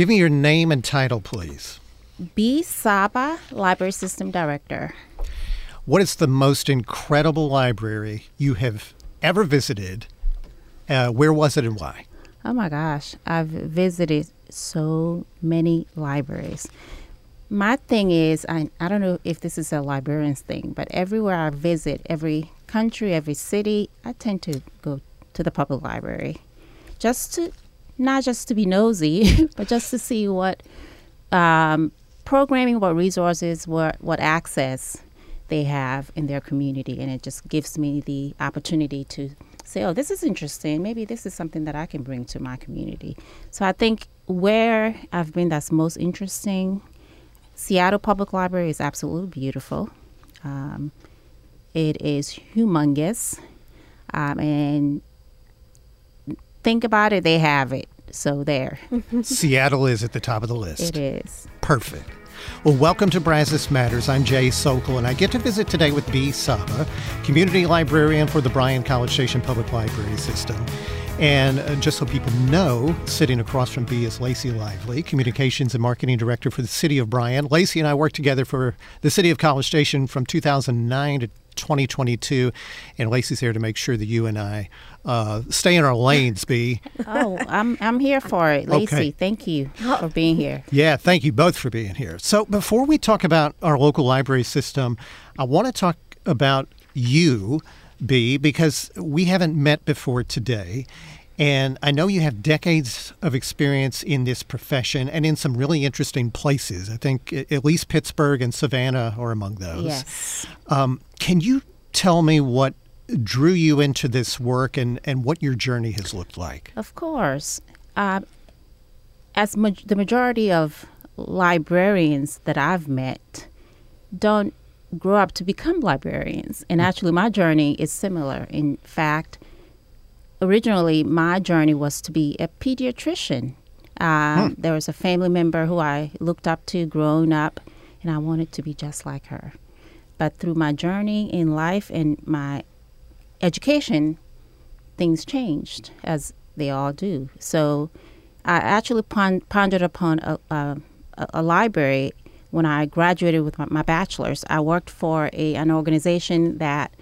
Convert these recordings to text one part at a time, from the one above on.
Give me your name and title, please. Bea Saba, Library System Director. What is the most incredible library you have ever visited? Uh, where was it and why? Oh my gosh, I've visited so many libraries. My thing is, I, I don't know if this is a librarian's thing, but everywhere I visit, every country, every city, I tend to go to the public library just to, not just to be nosy, but just to see what um, programming, what resources, what, what access they have in their community. And it just gives me the opportunity to say, oh, this is interesting. Maybe this is something that I can bring to my community. So I think where I've been that's most interesting, Seattle Public Library is absolutely beautiful. Um, it is humongous. Um, and think about it, they have it. So there. Seattle is at the top of the list. It is. Perfect. Well, welcome to Brazos Matters. I'm Jay Socol, and I get to visit today with Bea Saba, community librarian for the Bryan College Station Public Library System. And uh, just so people know, sitting across from B is Lacey Lively, Communications and Marketing Director for the City of Bryan. Lacey and I worked together for the City of College Station from 2009 to 2022, and Lacey's here to make sure that you and I uh, stay in our lanes. Bea. oh, I'm I'm here for it, Lacey. Okay. Thank you for being here. Yeah, thank you both for being here. So before we talk about our local library system, I want to talk about you Bea, because we haven't met before today. And I know you have decades of experience in this profession and in some really interesting places. I think at least Pittsburgh and Savannah are among those. Yes. Um, can you tell me what drew you into this work and, and what your journey has looked like? Of course. Uh, as ma- the majority of librarians that I've met don't grow up to become librarians. And actually, my journey is similar. In fact, originally, my journey was to be a pediatrician. Um, hmm. There was a family member who I looked up to growing up, and I wanted to be just like her. But through my journey in life and my education, things changed, as they all do. So I actually pon- pondered upon a, a, a library when I graduated with my, my bachelor's, I worked for a, an organization that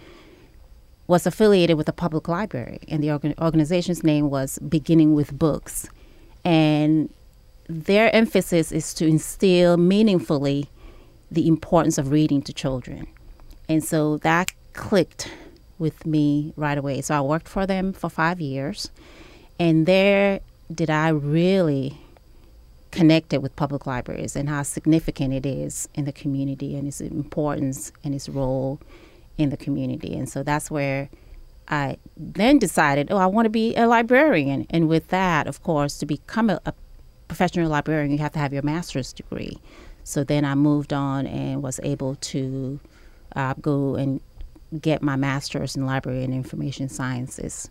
was affiliated with a public library, and the organ- organization's name was Beginning with Books. And their emphasis is to instill meaningfully the importance of reading to children. And so that clicked with me right away. So I worked for them for five years, and there did I really connected with public libraries and how significant it is in the community and its importance and its role in the community. And so that's where I then decided, oh, I want to be a librarian. And with that, of course, to become a, a professional librarian, you have to have your master's degree. So then I moved on and was able to uh, go and get my master's in library and information sciences.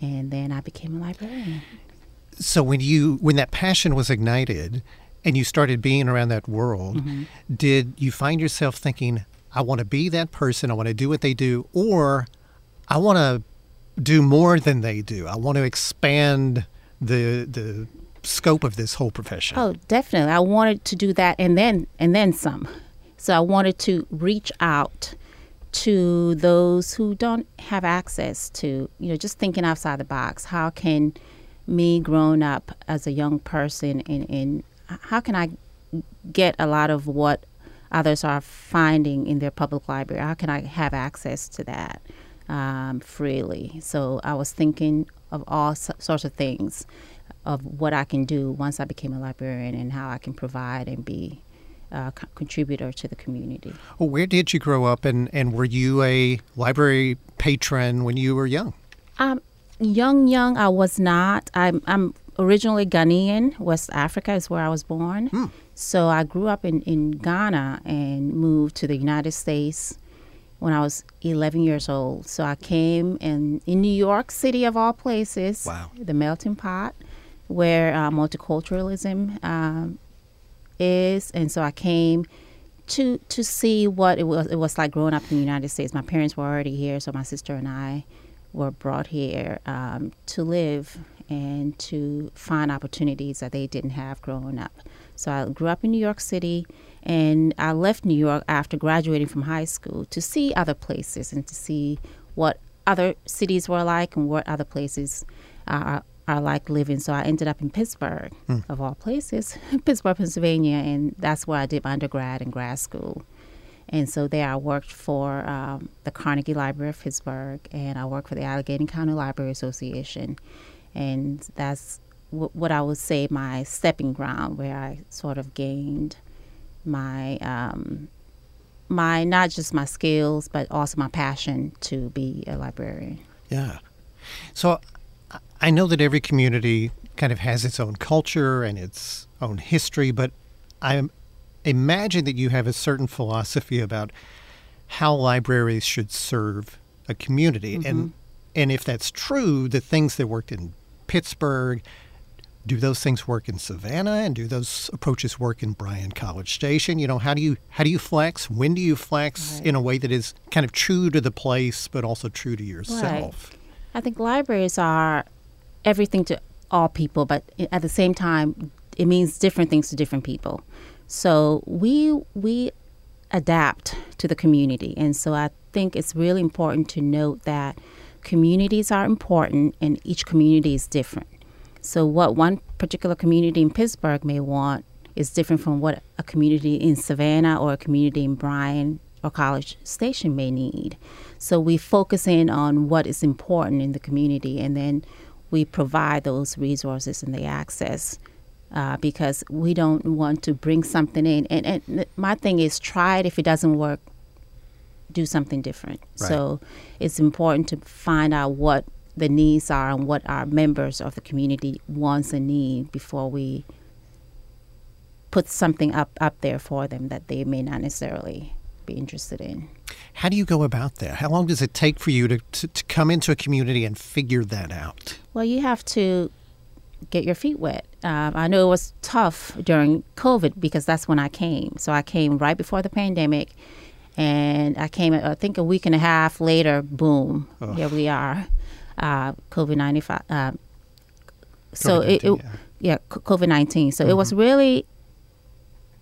And then I became a librarian so when you when that passion was ignited and you started being around that world, mm-hmm. did you find yourself thinking, I want to be that person, I want to do what they do, or I want to do more than they do. I want to expand the the scope of this whole profession. Oh, definitely. I wanted to do that and then and then some. So I wanted to reach out to those who don't have access to, you know, just thinking outside the box. How can me growing up as a young person and, in how can I get a lot of what others are finding in their public library? How can I have access to that um, freely? So I was thinking of all so- sorts of things of what I can do once I became a librarian and how I can provide and be a co- contributor to the community. Well, where did you grow up and, and were you a library patron when you were young? Um, young, young, I was not. I'm, I'm originally Ghanaian. West Africa is where I was born. Hmm. So I grew up in, in Ghana and moved to the United States when I was 11 years old. So I came in, in New York City, of all places, wow. the melting pot, where uh, multiculturalism um, is. And so I came to to see what it was it was like growing up in the United States. My parents were already here, so my sister and I were brought here um, to live and to find opportunities that they didn't have growing up. So I grew up in New York City and I left New York after graduating from high school to see other places and to see what other cities were like and what other places are, are like living. So I ended up in Pittsburgh, hmm. of all places, Pittsburgh, Pennsylvania, and that's where I did my undergrad and grad school. And so there I worked for um, the Carnegie Library of Pittsburgh, and I worked for the Allegheny County Library Association. And that's w- what I would say my stepping ground, where I sort of gained my um, my not just my skills, but also my passion to be a librarian. Yeah. So I know that every community kind of has its own culture and its own history, but I imagine that you have a certain philosophy about how libraries should serve a community. Mm-hmm. And and if that's true, the things that worked in Pittsburgh, do those things work in Savannah and do those approaches work in Bryan College Station? You know, how do you how do you flex? When do you flex right. in a way that is kind of true to the place but also true to yourself? Right. I think libraries are everything to all people, but at the same time, it means different things to different people. So we we adapt to the community, and so I think it's really important to note that communities are important, and each community is different. So what one particular community in Pittsburgh may want is different from what a community in Savannah or a community in Bryan or College Station may need. So we focus in on what is important in the community, and then we provide those resources and the access uh, because we don't want to bring something in. And, and my thing is, try it. If it doesn't work, do something different. Right. So it's important to find out what the needs are and what our members of the community wants and need before we put something up up there for them that they may not necessarily be interested in. How do you go about that? How long does it take for you to, to, to come into a community and figure that out? Well, you have to get your feet wet. Um, I know it was tough during COVID because that's when I came. So I came right before the pandemic, and I came, I think, a week and a half later. Boom, oh. here we are, uh, COVID ninety five. Uh, so it, it, yeah, COVID nineteen. So mm-hmm. it was mm-hmm. really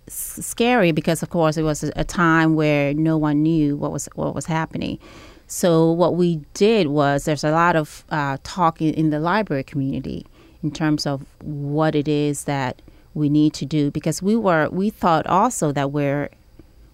scary because, of course, it was a time where no one knew what was what was happening. So what we did was there's a lot of uh, talk in, in the library community in terms of what it is that we need to do because we were we thought also that we're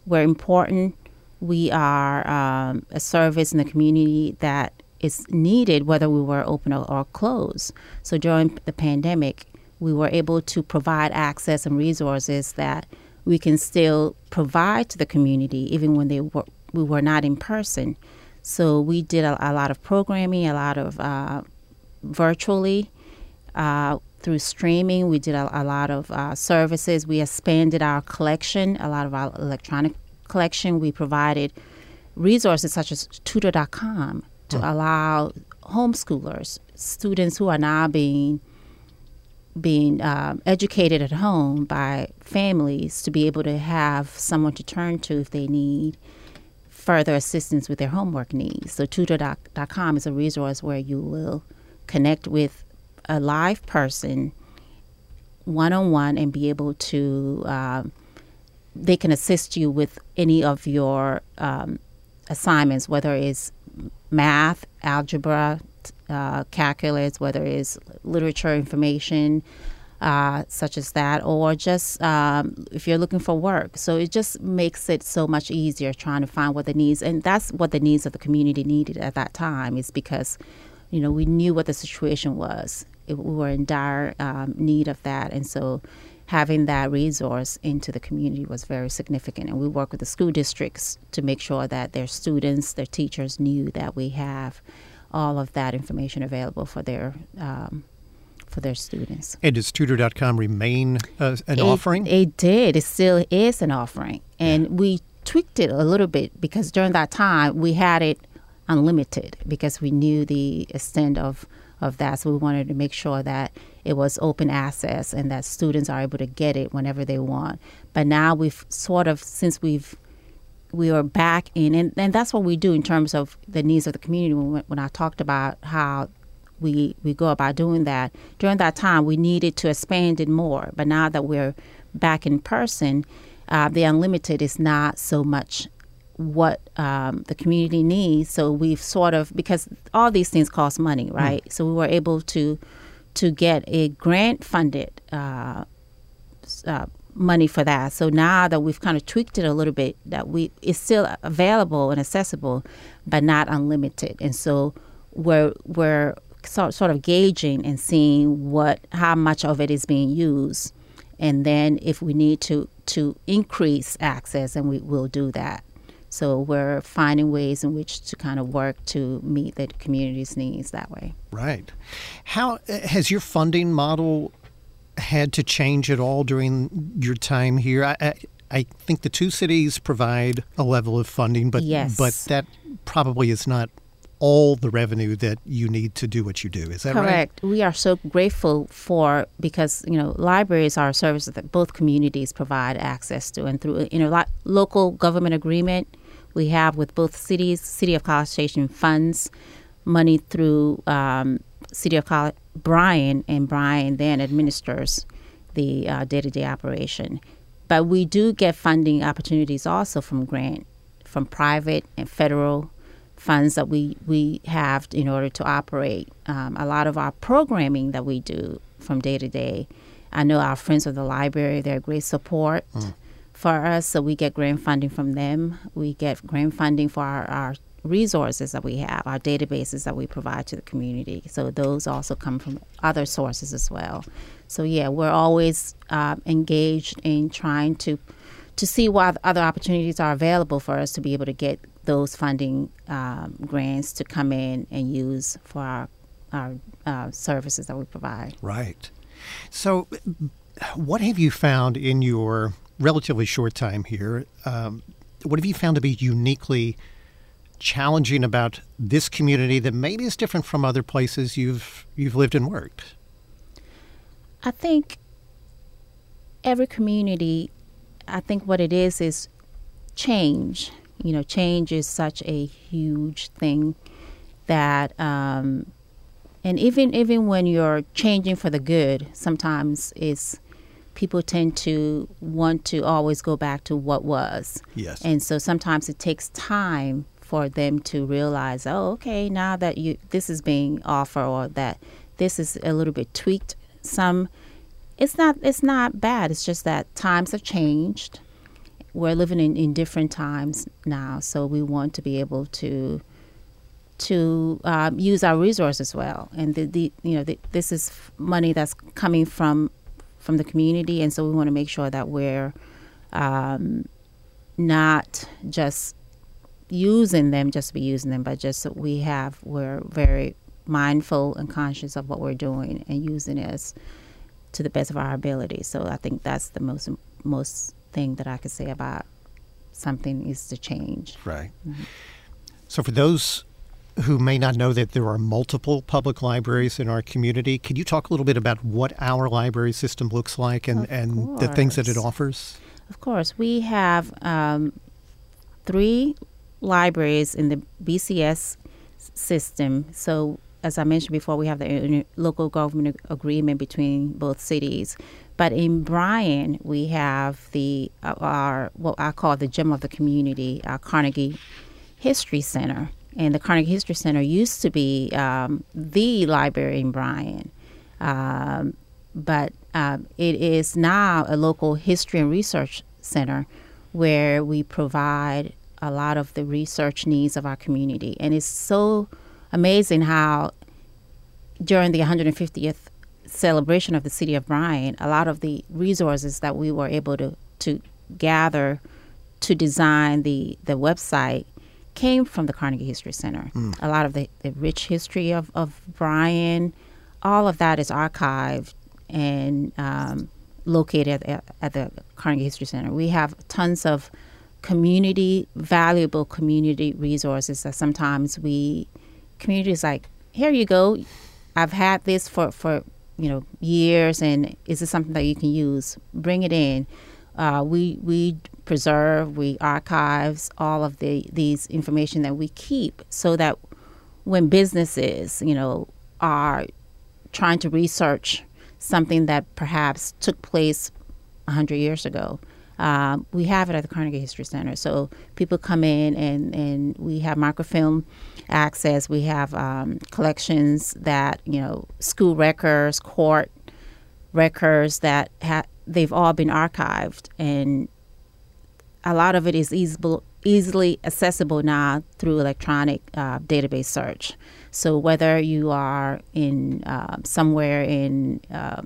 we're important. We are um, a service in the community that is needed whether we were open or, or closed. So during the pandemic, we were able to provide access and resources that we can still provide to the community even when they were, we were not in person. So we did a, a lot of programming, a lot of uh, virtually uh, through streaming. We did a, a lot of uh, services. We expanded our collection, a lot of our electronic collection. We provided resources such as tutor.com to allow homeschoolers, students who are now being being um, educated at home by families to be able to have someone to turn to if they need further assistance with their homework needs. So tutor.com is a resource where you will connect with a live person one on one and be able to, um, they can assist you with any of your um, assignments, whether it's math, algebra, uh, calculus, whether it's literature information, uh, such as that, or just um, if you're looking for work. So it just makes it so much easier trying to find what the needs, and that's what the needs of the community needed at that time, is because, you know, we knew what the situation was. It, we were in dire um, need of that, and so having that resource into the community was very significant. And we work with the school districts to make sure that their students, their teachers knew that we have all of that information available for their um, for their students. And does tutor.com remain uh, an it, offering? It did. It still is an offering. And yeah. we tweaked it a little bit because during that time we had it unlimited because we knew the extent of, of that. So we wanted to make sure that it was open access and that students are able to get it whenever they want. But now we've sort of, since we've we are back in, and, and that's what we do in terms of the needs of the community. When, when I talked about how we we go about doing that. During that time, we needed to expand it more, but now that we're back in person, uh, the unlimited is not so much what um, the community needs. So we've sort of because all these things cost money, right? Mm. So we were able to to get a grant funded uh, uh, money for that. So now that we've kind of tweaked it a little bit, that we it's still available and accessible, but not unlimited. And so we're we're sort sort of gauging and seeing what how much of it is being used, and then if we need to to increase access, and we will do that. So we're finding ways in which to kind of work to meet the community's needs that way. Right. How has your funding model had to change at all during your time here? I, I, I think the two cities provide a level of funding, but yes. but that probably is not all the revenue that you need to do what you do. Is that Correct. right? Correct. We are so grateful for because you know libraries are a service that both communities provide access to, and through you know local government agreement we have with both cities. City of College Station funds money through um, City of College and Bryan then administers the day to day operation. But we do get funding opportunities also from grant, from private and federal funds that we, we have in order to operate. Um, a lot of our programming that we do from day to day, I know our friends of the library, they're great support mm. For us, so we get grant funding from them. We get grant funding for our, our resources that we have, our databases that we provide to the community. So those also come from other sources as well. So yeah, we're always uh, engaged in trying to to see what other opportunities are available for us to be able to get those funding um, grants to come in and use for our our uh, services that we provide. Right. So, what have you found in your relatively short time here? Um, what have you found to be uniquely challenging about this community that maybe is different from other places you've you've lived and worked? I think every community, I think what it is is change. You know, change is such a huge thing that, um, and even even when you're changing for the good, sometimes it's people tend to want to always go back to what was. Yes. And so sometimes it takes time for them to realize, oh, okay, now that you this is being offered or that this is a little bit tweaked. Some, it's not it's not bad. It's just that times have changed. We're living in, in different times now, so we want to be able to to um, use our resources well. And the, the you know the, this is money that's coming from from the community, and so we want to make sure that we're um, not just using them just to be using them, but just we have we're very mindful and conscious of what we're doing and using it to the best of our ability. So I think that's the most most thing that I could say about something is to change. Right. Mm-hmm. So for those who may not know that there are multiple public libraries in our community, can you talk a little bit about what our library system looks like and, and the things that it offers? Of course. We have um, three libraries in the BCS system. So, as I mentioned before, we have the local government agreement between both cities. But in Bryan, we have the uh, our what I call the gem of the community, our Carnegie History Center. And the Carnegie History Center used to be um, the library in Bryan, um, but uh, it is now a local history and research center where we provide a lot of the research needs of our community. And it's so amazing how during the 150th celebration of the city of Bryan, a lot of the resources that we were able to, to gather to design the, the website came from the Carnegie History Center. Mm. A lot of the, the rich history of, of Bryan, all of that is archived and um, located at, at the Carnegie History Center. We have tons of community valuable community resources that sometimes we communities like here you go i've had this for for you know years and is this something that you can use bring it in uh, we we preserve we archives all of the these information that we keep so that when businesses you know are trying to research something that perhaps took place 100 years ago. Uh, we have it at the Carnegie History Center. So people come in and, and we have microfilm access. We have um, collections that, you know, school records, court records that ha- they've all been archived. And a lot of it is easily, accessible now through electronic uh, database search. So whether you are in uh, somewhere in uh,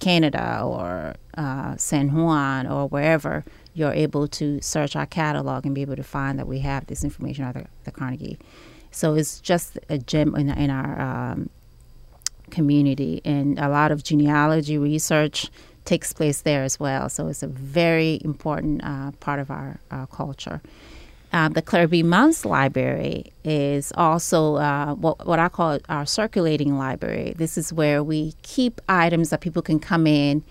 Canada or uh, San Juan or wherever, you're able to search our catalog and be able to find that we have this information at the, the Carnegie. So it's just a gem in, in our um, community, and a lot of genealogy research takes place there as well. So it's a very important uh, part of our, our culture. Uh, the Claire B. Mounce Library is also uh, what, what I call our circulating library. This is where we keep items that people can come in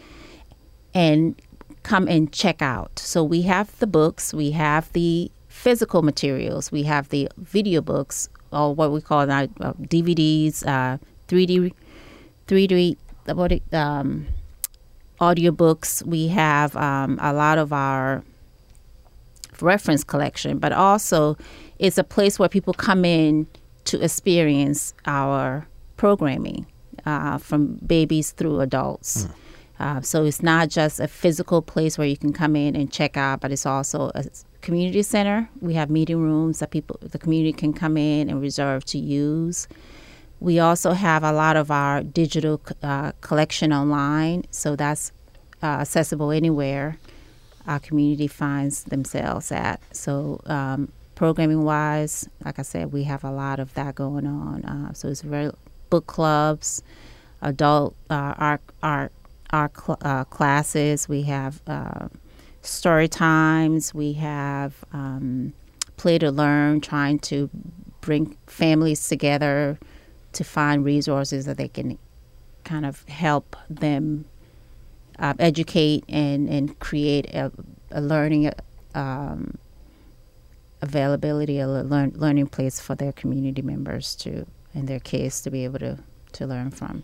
and come and check out. So we have the books, we have the physical materials, we have the video books, or what we call now uh, DVDs, 3D, 3D, what um, audiobooks. We have um, a lot of our reference collection, but also it's a place where people come in to experience our programming uh, from babies through adults. Mm. Uh, so it's not just a physical place where you can come in and check out, but it's also a community center. We have meeting rooms that people, the community can come in and reserve to use. We also have a lot of our digital uh, collection online, so that's uh, accessible anywhere our community finds themselves at. So, um, programming wise, like I said, we have a lot of that going on. Uh, so it's very book clubs, adult uh, art art art cl- uh, classes. We have uh, story times. We have um, play to learn, trying to bring families together to find resources that they can kind of help them uh, educate and, and create a, a learning um, availability, a learn, learning place for their community members to in their case, to be able to, to learn from.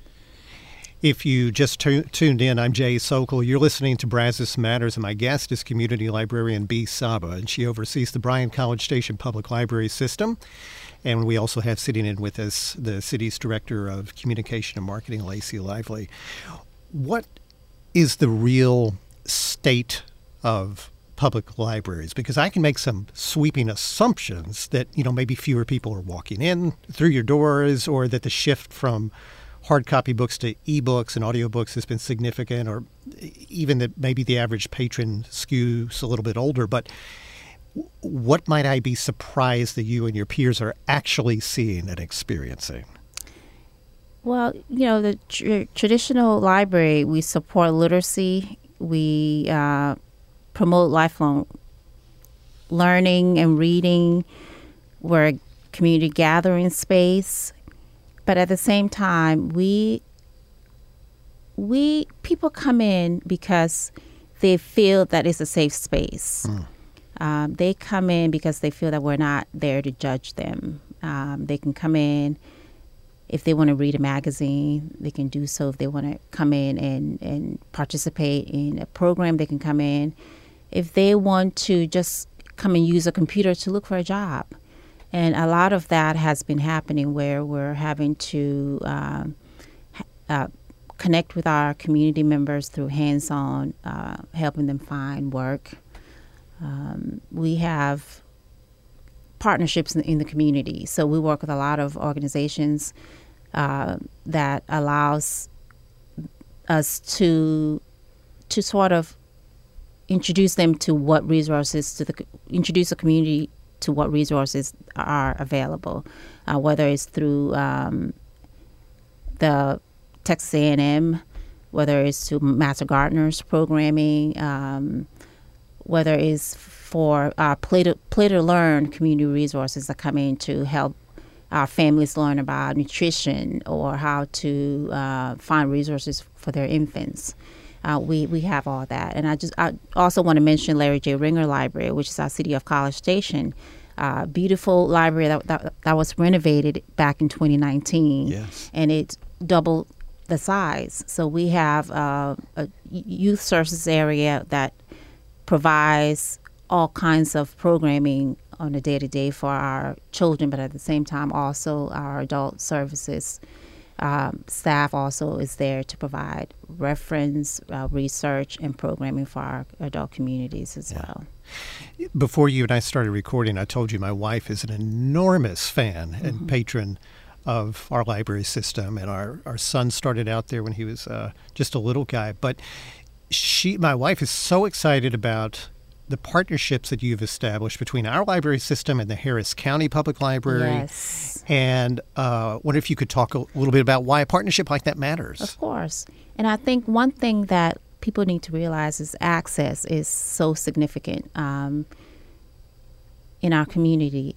If you just tuned in, I'm Jay Socol. You're listening to Brazos Matters, and my guest is community librarian Bea Saba, and she oversees the Bryan College Station Public Library System. And we also have sitting in with us the city's director of communication and marketing, Lacey Lively. What is the real state of public libraries because I can make some sweeping assumptions that you know maybe fewer people are walking in through your doors or that the shift from hard copy books to ebooks and audiobooks has been significant or even that maybe the average patron skews a little bit older but what might I be surprised that you and your peers are actually seeing and experiencing? Well, you know, the tr- traditional library, we support literacy, we uh, promote lifelong learning and reading. We're a community gathering space. But at the same time, we we people come in because they feel that it's a safe space. Mm. Um, they come in because they feel that we're not there to judge them. Um, they can come in if they want to read a magazine, they can do so. If they want to come in and, and participate in a program, they can come in. If they want to just come and use a computer to look for a job. And a lot of that has been happening where we're having to um, uh, connect with our community members through hands on, uh, helping them find work. Um, we have partnerships in, in, the community. So we work with a lot of organizations uh, that allows us to to sort of introduce them to what resources to the introduce the community to what resources are available, uh, whether it's through um, the Texas A&M, whether it's to Master Gardeners programming, um, whether it's for uh, play to play to learn community resources that come in to help our families learn about nutrition or how to uh, find resources for their infants. Uh, we we have all that, and I just I also want to mention Larry J. Ringer Library, which is our City of College Station uh, beautiful library that, that, that was renovated back in 2019. Yes. And it doubled the size. So we have uh, a youth services area that provides all kinds of programming on a day to day for our children, but at the same time, also our adult services um, staff also is there to provide reference, uh, research, and programming for our adult communities as yeah. well. Before you and I started recording, I told you my wife is an enormous fan mm-hmm. and patron of our library system, and our, our son started out there when he was uh, just a little guy. But she, my wife, is so excited about the partnerships that you've established between our library system and the Harris County Public Library. Yes. And uh, wonder if you could talk a little bit about why a partnership like that matters. Of course. And I think one thing that people need to realize is access is so significant um, in our community.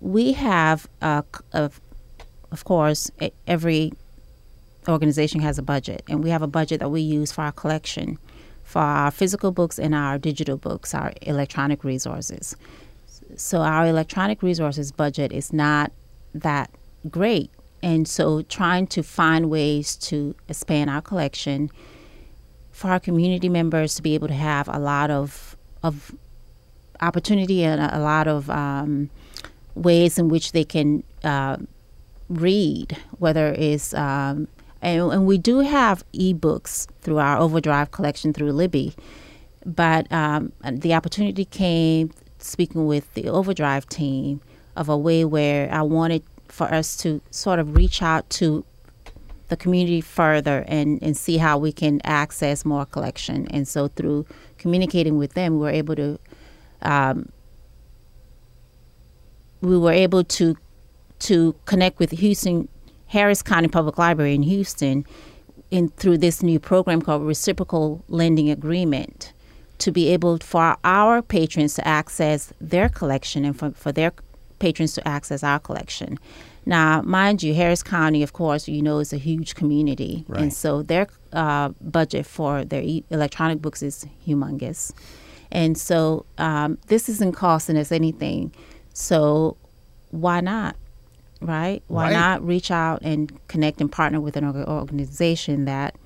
We have, a, a, of course, every organization has a budget, and we have a budget that we use for our collection for our physical books and our digital books, our electronic resources. So our electronic resources budget is not that great. And so trying to find ways to expand our collection for our community members to be able to have a lot of of opportunity and a, lot of um, ways in which they can uh, read, whether it's um, and, and we do have ebooks through our Overdrive collection through Libby. But um, the opportunity came speaking with the Overdrive team of a way where I wanted for us to sort of reach out to the community further and, and see how we can access more collection. And so through communicating with them, we were able to um, we were able to to connect with Houston Harris County Public Library in Houston in through this new program called Reciprocal Lending Agreement to be able for our patrons to access their collection and for, for their patrons to access our collection. Now, mind you, Harris County, of course, you know, is a huge community, right. and so their uh, budget for their e- electronic books is humongous, and so um, this isn't costing us anything. So why not? Right? Why right. not reach out and connect and partner with an organization that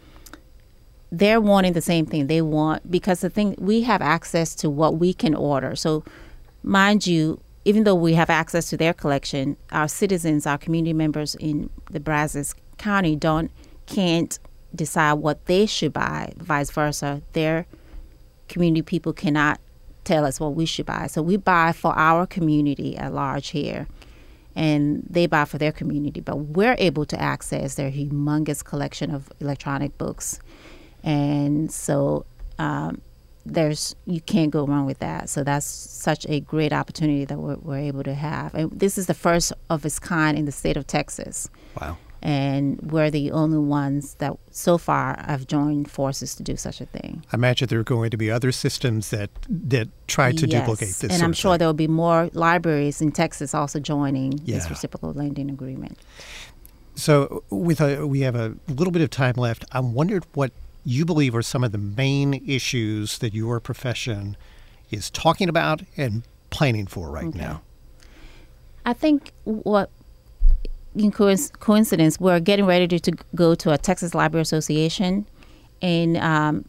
they're wanting the same thing they want because the thing we have access to what we can order. So, mind you, even though we have access to their collection, our citizens, our community members in the Brazos County don't can't decide what they should buy. Vice versa, their community people cannot tell us what we should buy. So we buy for our community at large here and they buy for their community. But we're able to access their humongous collection of electronic books, and so um, there's you can't go wrong with that. So that's such a great opportunity that we're, we're able to have, and this is the first of its kind in the state of Texas. Wow and we're the only ones that so far have joined forces to do such a thing. I imagine there are going to be other systems that that try to yes. duplicate this. And I'm sure there will be more libraries in Texas also joining yeah. this reciprocal lending agreement. So, with a, we have a little bit of time left. I wondered what you believe are some of the main issues that your profession is talking about and planning for right okay. now. I think what coincidence, we're getting ready to, to, go to a Texas Library Association in um,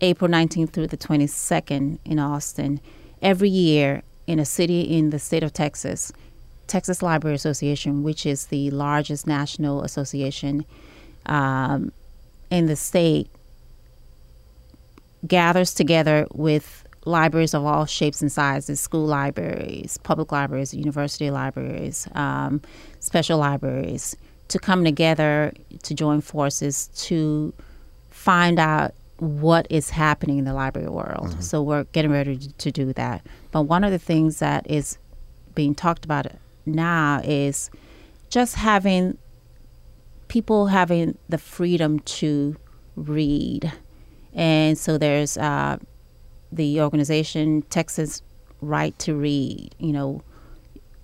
April 19th through the 22nd in Austin. Every year in a city in the state of Texas, Texas Library Association, which is the largest national association um, in the state, gathers together with libraries of all shapes and sizes school libraries, public libraries, university libraries, um, special libraries to come together to join forces to find out what is happening in the library world. Mm-hmm. So we're getting ready to, to do that. But one of the things that is being talked about now is just having people having the freedom to read. And so there's uh, the organization Texas Right to Read. You know,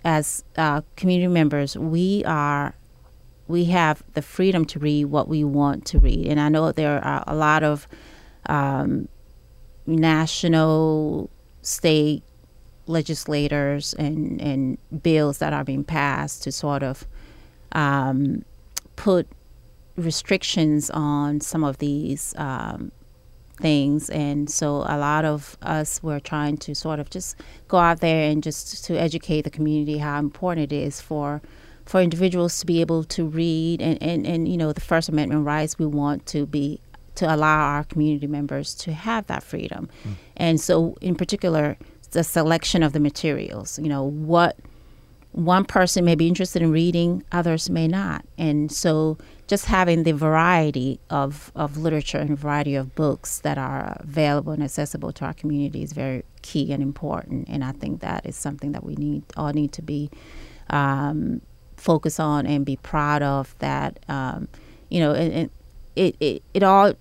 as uh, community members, we are we have the freedom to read what we want to read, and I know there are a lot of um, national, state legislators and, and bills that are being passed to sort of um, put restrictions on some of these um, things. And so a lot of us were trying to sort of just go out there and just to educate the community how important it is for for individuals to be able to read and, and, and you know the First Amendment rights we want to be to allow our community members to have that freedom. Mm. And so in particular the selection of the materials, you know, what one person may be interested in reading, others may not. And so just having the variety of, of literature and variety of books that are available and accessible to our community is very key and important. And I think that is something that we need all need to be um, focus on and be proud of that um, you know and, it, it, it all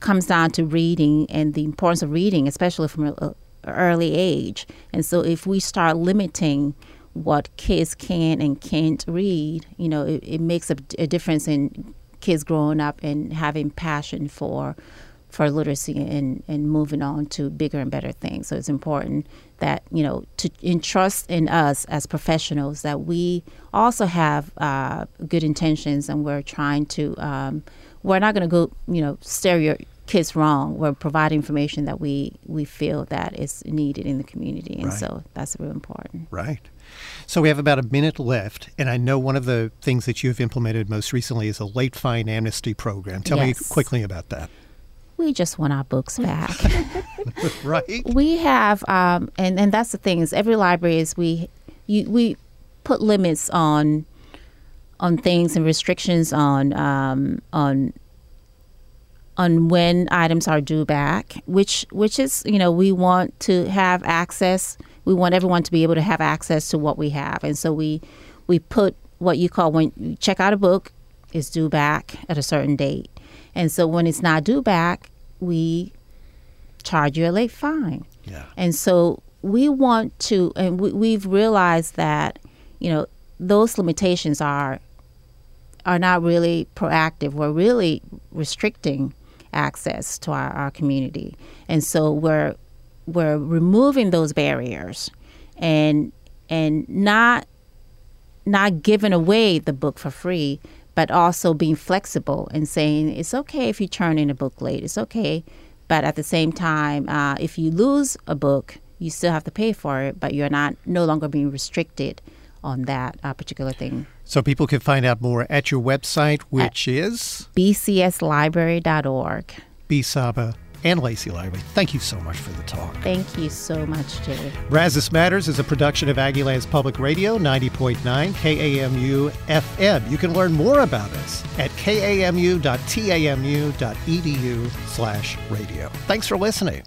comes down to reading and the importance of reading especially from an early age and so if we start limiting what kids can and can't read you know it, it makes a, a difference in kids growing up and having passion for for literacy and, and moving on to bigger and better things. So it's important that, you know, to entrust in us as professionals that we also have uh, good intentions and we're trying to, um, we're not going to go, you know, your kids wrong. We're providing information that we, we feel that is needed in the community. And right. so that's real important. Right. So we have about a minute left, and I know one of the things that you've implemented most recently is a late fine amnesty program. Tell yes. me quickly about that we just want our books back. right. We have, um, and and that's the thing is every library is we you, we put limits on on things and restrictions on um, on on when items are due back, which which is you know we want to have access. We want everyone to be able to have access to what we have, and so we we put what you call when you check out a book is due back at a certain date and so when it's not due back, we charge you a late fine. Yeah. And so we want to, and we, we've realized that, you know, those limitations are are not really proactive. We're really restricting access to our, our community. And so we're we're removing those barriers and and not not giving away the book for free, but also being flexible and saying it's okay if you turn in a book late. It's okay, but at the same time, uh, if you lose a book, you still have to pay for it, but you're not no longer being restricted on that uh, particular thing. So people can find out more at your website, which at is bcslibrary.org. Bea Saba and Lacey Lively. Thank you so much for the talk. Thank you so much, Jay. Brazos Matters is a production of Aggieland's Public Radio, 90.9 KAMU FM. You can learn more about us at kamu.tamu.edu slash radio. Thanks for listening.